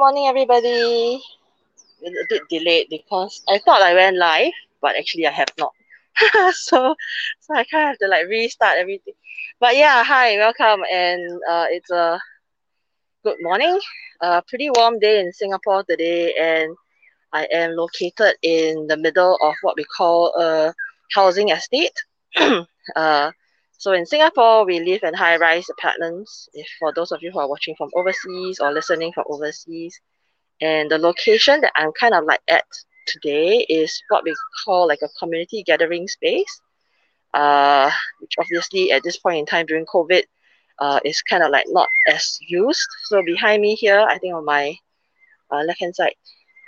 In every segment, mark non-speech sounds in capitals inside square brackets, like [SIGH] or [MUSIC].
Morning, everybody. A bit delayed because I thought I went live, but actually I have not. [LAUGHS] so, so I kind of have to like restart everything. But yeah, hi, welcome, and uh, it's a good morning. A pretty warm day in Singapore today, and I am located in the middle of what we call a housing estate. [CLEARS THROAT] uh, so in Singapore, we live in high-rise apartments. If for those of you who are watching from overseas or listening from overseas, and the location that I'm kind of like at today is what we call like a community gathering space, uh, which obviously at this point in time during COVID, uh, is kind of like not as used. So behind me here, I think on my uh, left hand side,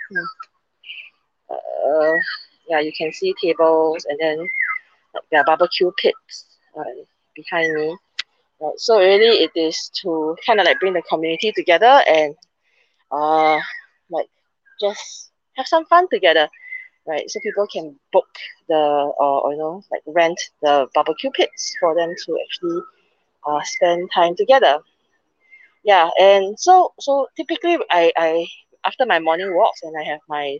hmm, uh, yeah, you can see tables and then like, there are barbecue pits behind me. Right. So really, it is to kind of like bring the community together and uh, like just have some fun together, right? So people can book the or, or you know like rent the barbecue pits for them to actually uh, spend time together. Yeah, and so so typically I I after my morning walks and I have my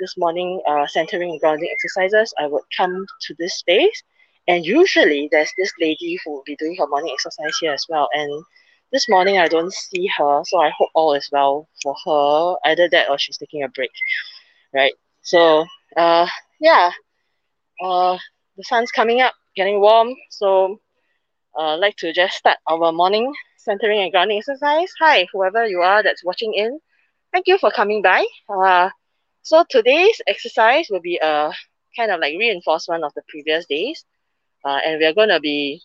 this morning uh, centering and grounding exercises, I would come to this space, and usually there's this lady who will be doing her morning exercise here as well, and this morning I don't see her, so I hope all is well for her. Either that or she's taking a break, right? So, uh, yeah, uh, the sun's coming up, getting warm, so uh, like to just start our morning centering and grounding exercise. Hi, whoever you are that's watching in, thank you for coming by. Uh, so today's exercise will be a kind of like reinforcement of the previous days, uh, and we are going to be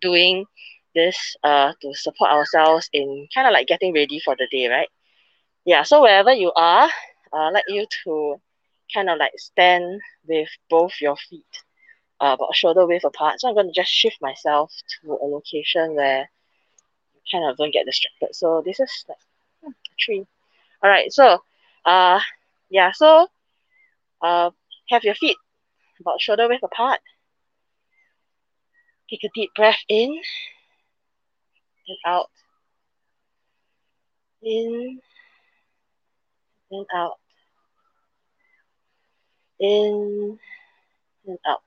doing this uh, to support ourselves in kind of like getting ready for the day, right? Yeah, so wherever you are, uh, I'd like you to kind of like stand with both your feet uh, about shoulder width apart. So I'm going to just shift myself to a location where you kind of don't get distracted. So this is like hmm, a tree. All right, so uh, yeah, so uh, have your feet about shoulder width apart. Take a deep breath in and out. In and out. In and out.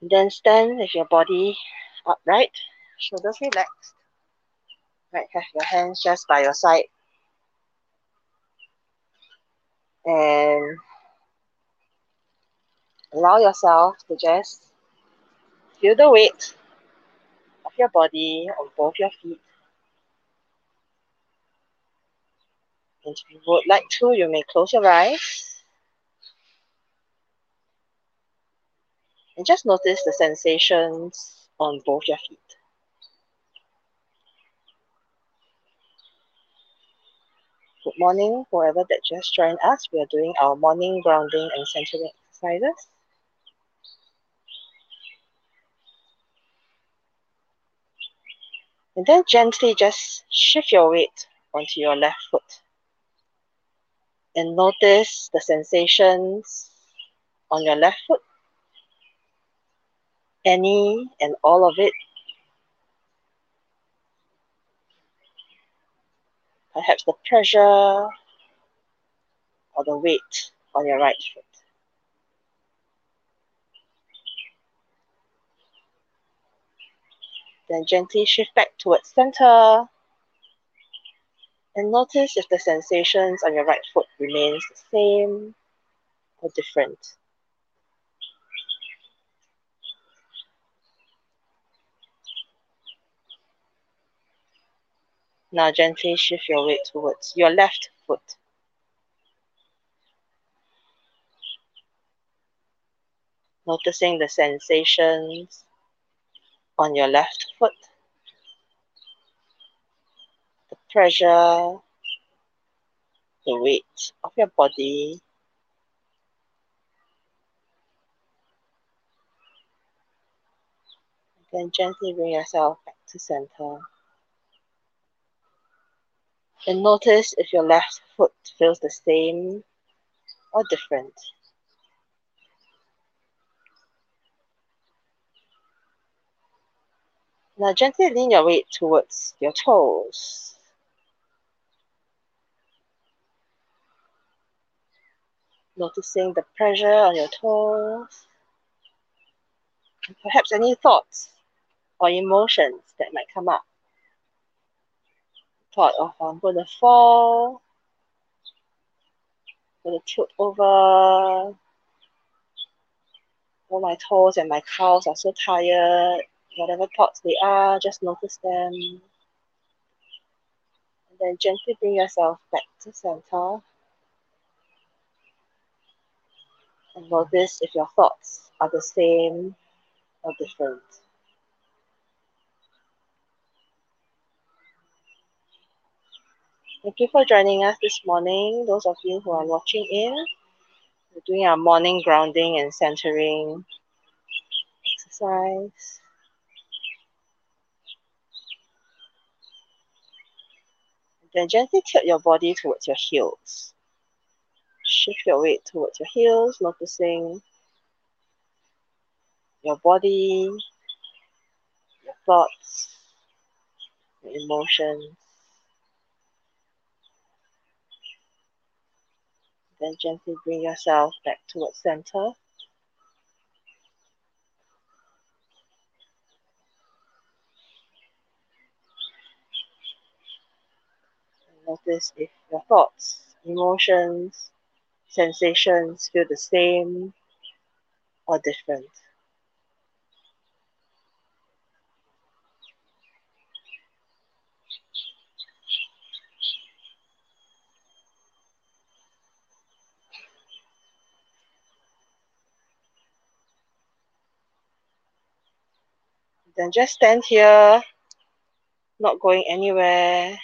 And then stand with your body upright, shoulders relaxed. Right, have your hands just by your side. And allow yourself to just feel the weight of your body on both your feet. And if you would like to, you may close your eyes. And just notice the sensations on both your feet. Good morning, whoever that just joined us. We are doing our morning grounding and centering exercises. And then gently just shift your weight onto your left foot. And notice the sensations on your left foot. Any and all of it. Perhaps the pressure or the weight on your right foot. Then gently shift back towards center. And notice if the sensations on your right foot remains the same or different. Now gently shift your weight towards your left foot. Noticing the sensations on your left foot. The pressure, the weight of your body. Then gently bring yourself back to center. And notice if your left foot feels the same or different. Now gently lean your weight towards your toes. Noticing the pressure on your toes. Perhaps any thoughts or emotions that might come up. Thought of I'm going to fall, going to tilt over, all my toes and my calves are so tired. Whatever thoughts they are, just notice them. And then gently bring yourself back to center. And notice if your thoughts are the same or different. Thank you for joining us this morning. Those of you who are watching in, we're doing our morning grounding and centering exercise. Then gently tilt your body towards your heels. Shift your weight towards your heels, noticing your body, your thoughts, your emotions. Then gently bring yourself back towards center. Notice if your thoughts, emotions, sensations feel the same or different. Then just stand here, not going anywhere,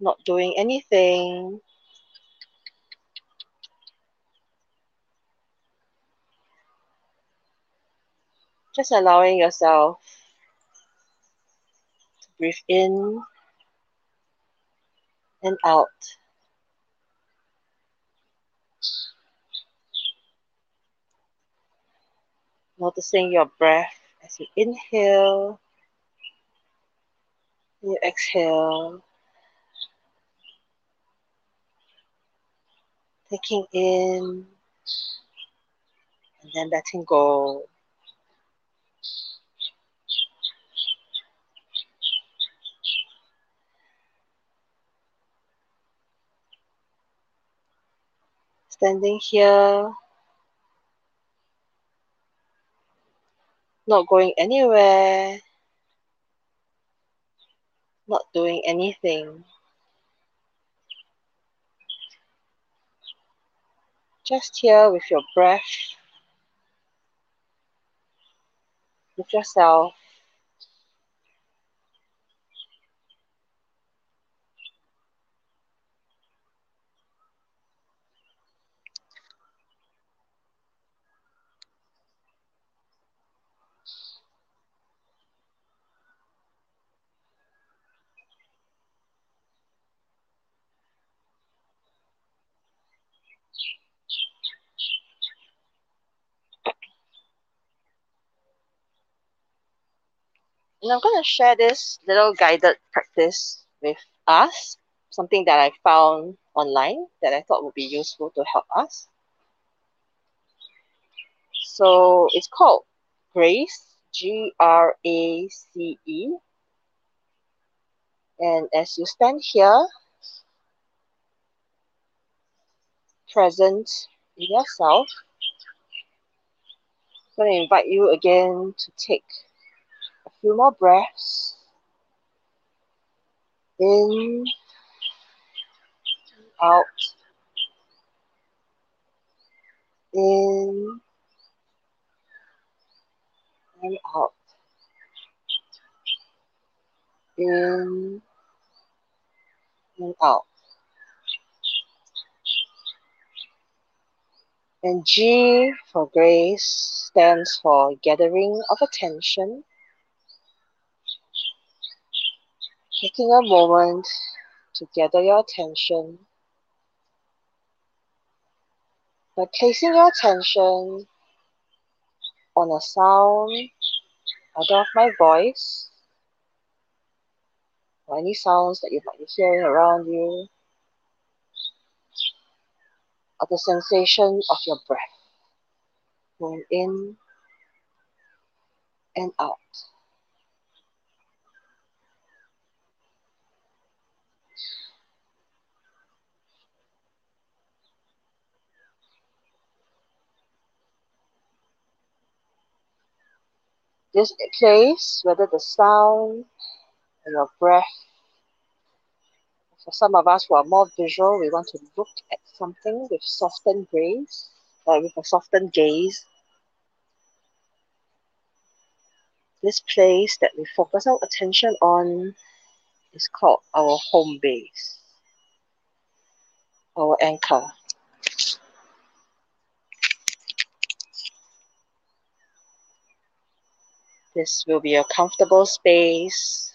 not doing anything. Just allowing yourself to breathe in and out. Noticing your breath as you inhale, you exhale. Taking in and then letting go. Standing here, not going anywhere, not doing anything. Just here with your breath, with yourself. And I'm going to share this little guided practice with us, something that I found online that I thought would be useful to help us. So it's called Grace, G R A C E. And as you stand here, present in yourself, I'm going to invite you again to take few more breaths. In, out, in, and out, in, and out. And G for grace stands for gathering of attention. Taking a moment to gather your attention by placing your attention on a sound, either of my voice or any sounds that you might be hearing around you, or the sensation of your breath going in and out. This place, whether the sound and your breath, for some of us who are more visual, we want to look at something with softened gaze, or with a softened gaze. This place that we focus our attention on is called our home base, our anchor. This will be a comfortable space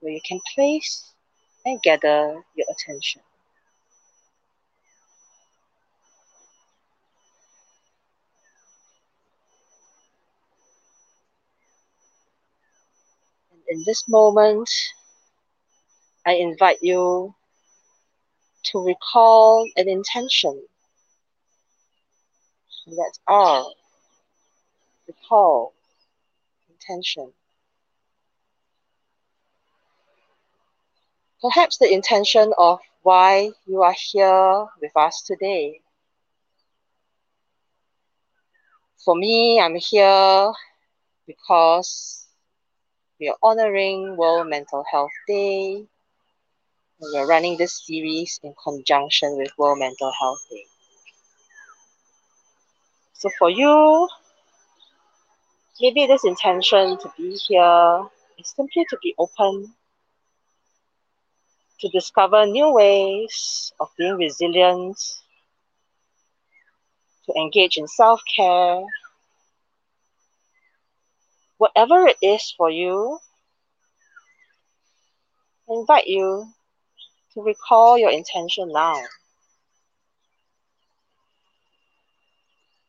where you can place and gather your attention. And in this moment, I invite you to recall an intention. That's R. Recall intention. Perhaps the intention of why you are here with us today. For me, I'm here because we are honoring World Mental Health Day. We're running this series in conjunction with World Mental Health Day. So for you, maybe this intention to be here is simply to be open to discover new ways of being resilient, to engage in self care. Whatever it is for you, I invite you to recall your intention now.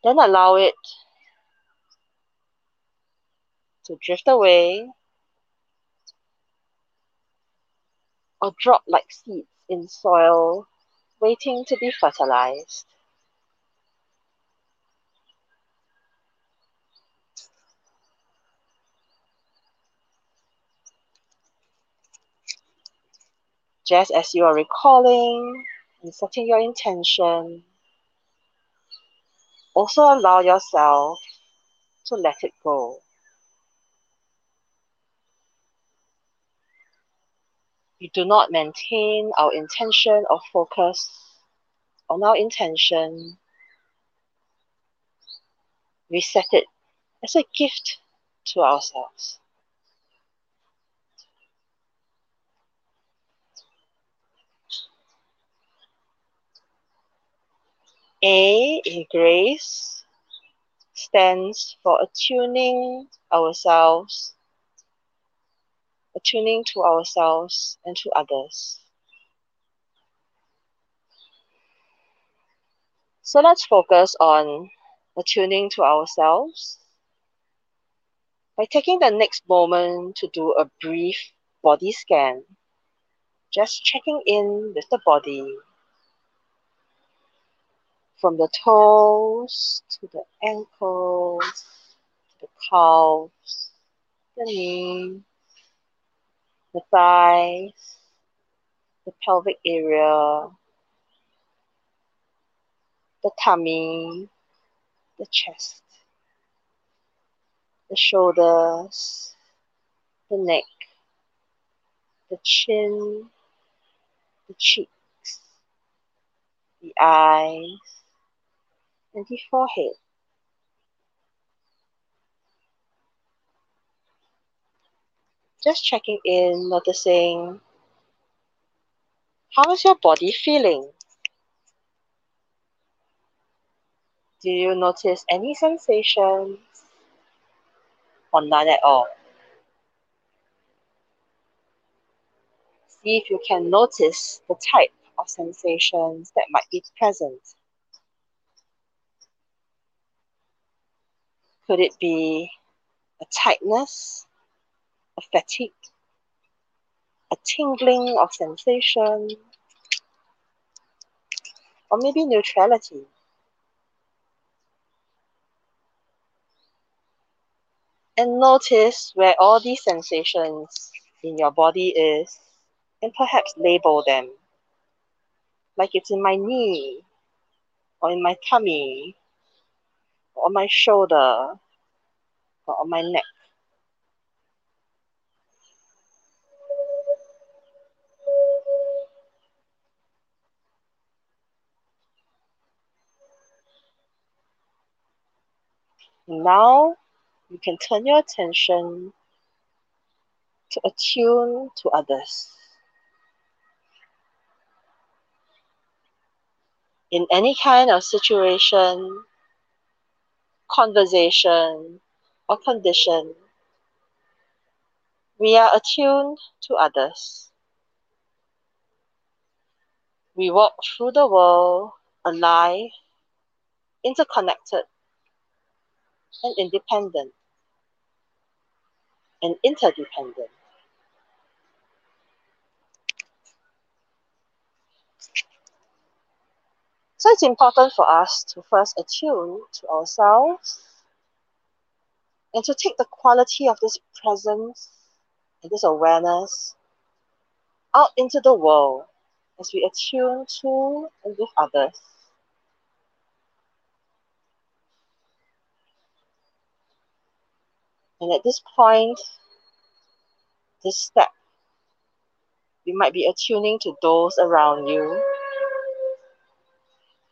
Then allow it to drift away or drop like seeds in soil waiting to be fertilized. Just as you are recalling and setting your intention, also allow yourself to let it go. We do not maintain our intention or focus on our intention. We set it as a gift to ourselves. A in grace stands for attuning ourselves, attuning to ourselves and to others. So let's focus on attuning to ourselves by taking the next moment to do a brief body scan, just checking in with the body. From the toes to the ankles, to the calves, the knees, the thighs, the pelvic area, the tummy, the chest, the shoulders, the neck, the chin, the cheeks, the eyes, and the forehead. Just checking in, noticing how is your body feeling? Do you notice any sensations or none at all? See if you can notice the type of sensations that might be present. Could it be a tightness a fatigue, a tingling of sensation, or maybe neutrality. And notice where all these sensations in your body is, and perhaps label them. Like it's in my knee, or in my tummy, or on my shoulder, or on my neck. Now you can turn your attention to attune to others. In any kind of situation, conversation, or condition, we are attuned to others. We walk through the world alive, interconnected, and independent, and interdependent. So it's important for us to first attune to ourselves and to take the quality of this presence and this awareness out into the world as we attune to and with others. And at this point, this step, you might be attuning to those around you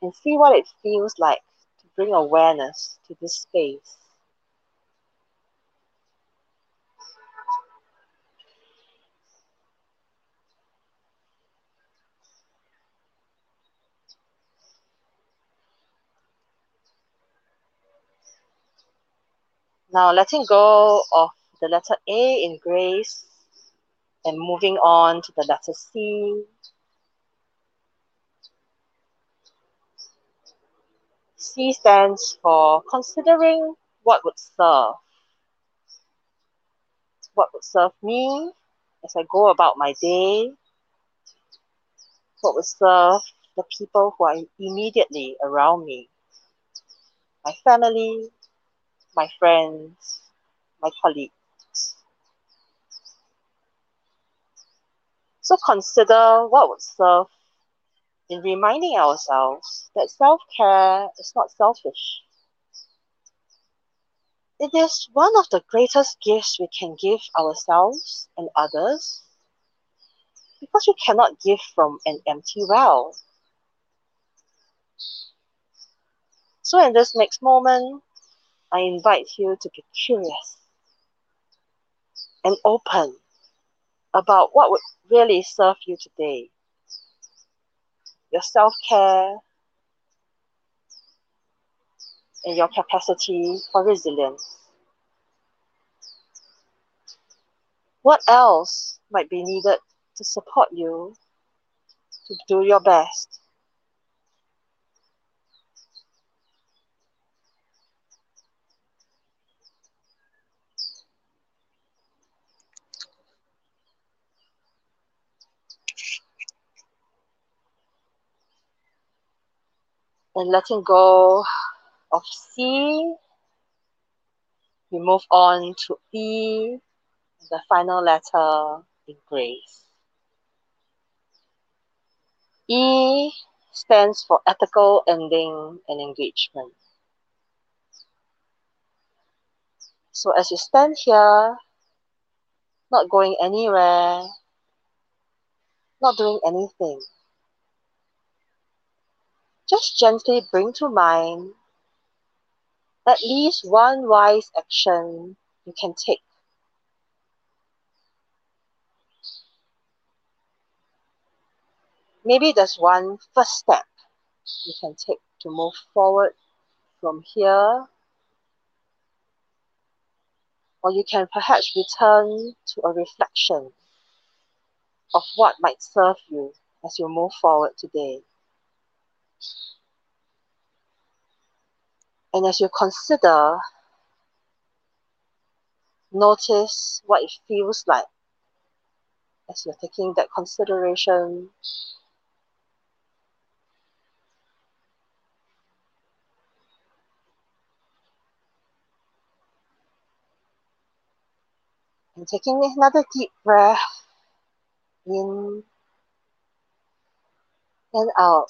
and see what it feels like to bring awareness to this space. Now letting go of the letter A in grace and moving on to the letter C. C stands for considering what would serve. What would serve me as I go about my day? What would serve the people who are immediately around me? My family, my friends, my colleagues. So consider what would serve in reminding ourselves that self care is not selfish. It is one of the greatest gifts we can give ourselves and others because you cannot give from an empty well. So, in this next moment, I invite you to be curious and open about what would really serve you today. Your self care and your capacity for resilience. What else might be needed to support you to do your best? And letting go of C, we move on to E, the final letter in grace. E stands for ethical ending and engagement. So as you stand here, not going anywhere, not doing anything, just gently bring to mind at least one wise action you can take. Maybe there's one first step you can take to move forward from here. Or you can perhaps return to a reflection of what might serve you as you move forward today. And as you consider notice what it feels like as you're taking that consideration. And taking another deep breath in and out.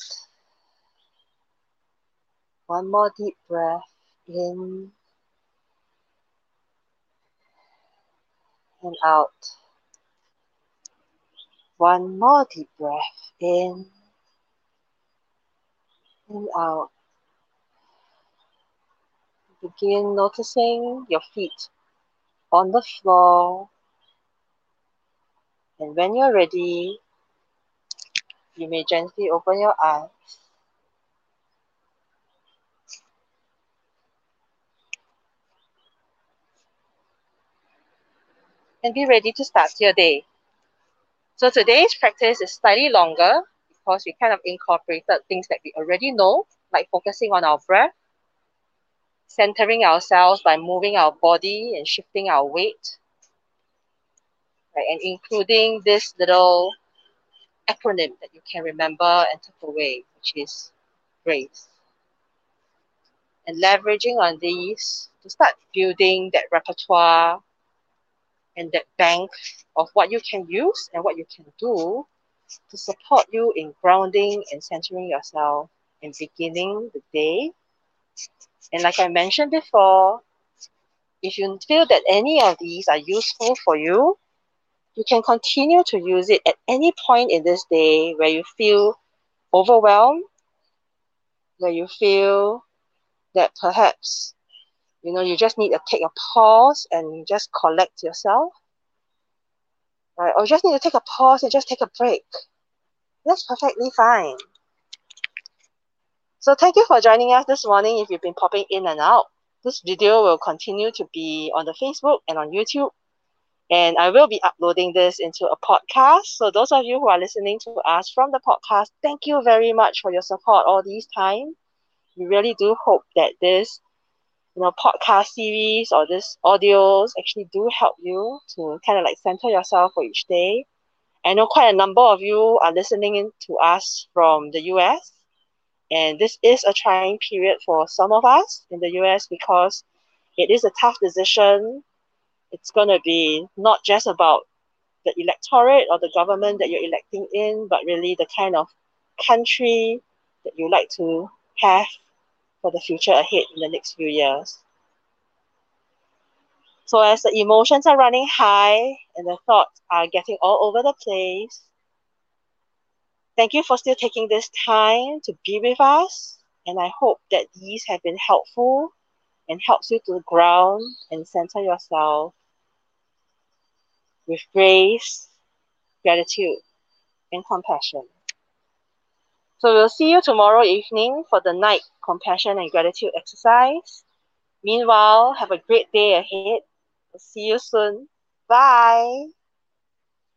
One more deep breath in and out. One more deep breath in and out. Begin noticing your feet on the floor. And when you're ready, you may gently open your eyes. And be ready to start your day. So today's practice is slightly longer because we kind of incorporated things that we already know, like focusing on our breath, centering ourselves by moving our body and shifting our weight, right? And including this little acronym that you can remember and take away, which is GRACE. And leveraging on these to start building that repertoire and that bank of what you can use and what you can do to support you in grounding and centering yourself and beginning the day. And like I mentioned before, if you feel that any of these are useful for you, you can continue to use it at any point in this day where you feel overwhelmed, where you feel that perhaps you know you just need to take a pause and just collect yourself. Right? Or just need to take a pause and just take a break. That's perfectly fine. So thank you for joining us this morning. If you've been popping in and out this video will continue to be on the facebook and on youtube. And I will be uploading this into a podcast. So those of you who are listening to us from the podcast, thank you very much for your support all these time. We really do hope that this you know podcast series or this audios actually do help you to kind of like center yourself for each day. I know quite a number of you are listening in to us from the US. And this is a trying period for some of us in the US because it is a tough decision it's going to be not just about the electorate or the government that you're electing in, but really the kind of country that you like to have for the future ahead in the next few years. So, as the emotions are running high and the thoughts are getting all over the place, thank you for still taking this time to be with us. And I hope that these have been helpful and helps you to ground and center yourself with grace, gratitude, and compassion. So we'll see you tomorrow evening for the night compassion and gratitude exercise. Meanwhile, have a great day ahead. We'll see you soon. Bye.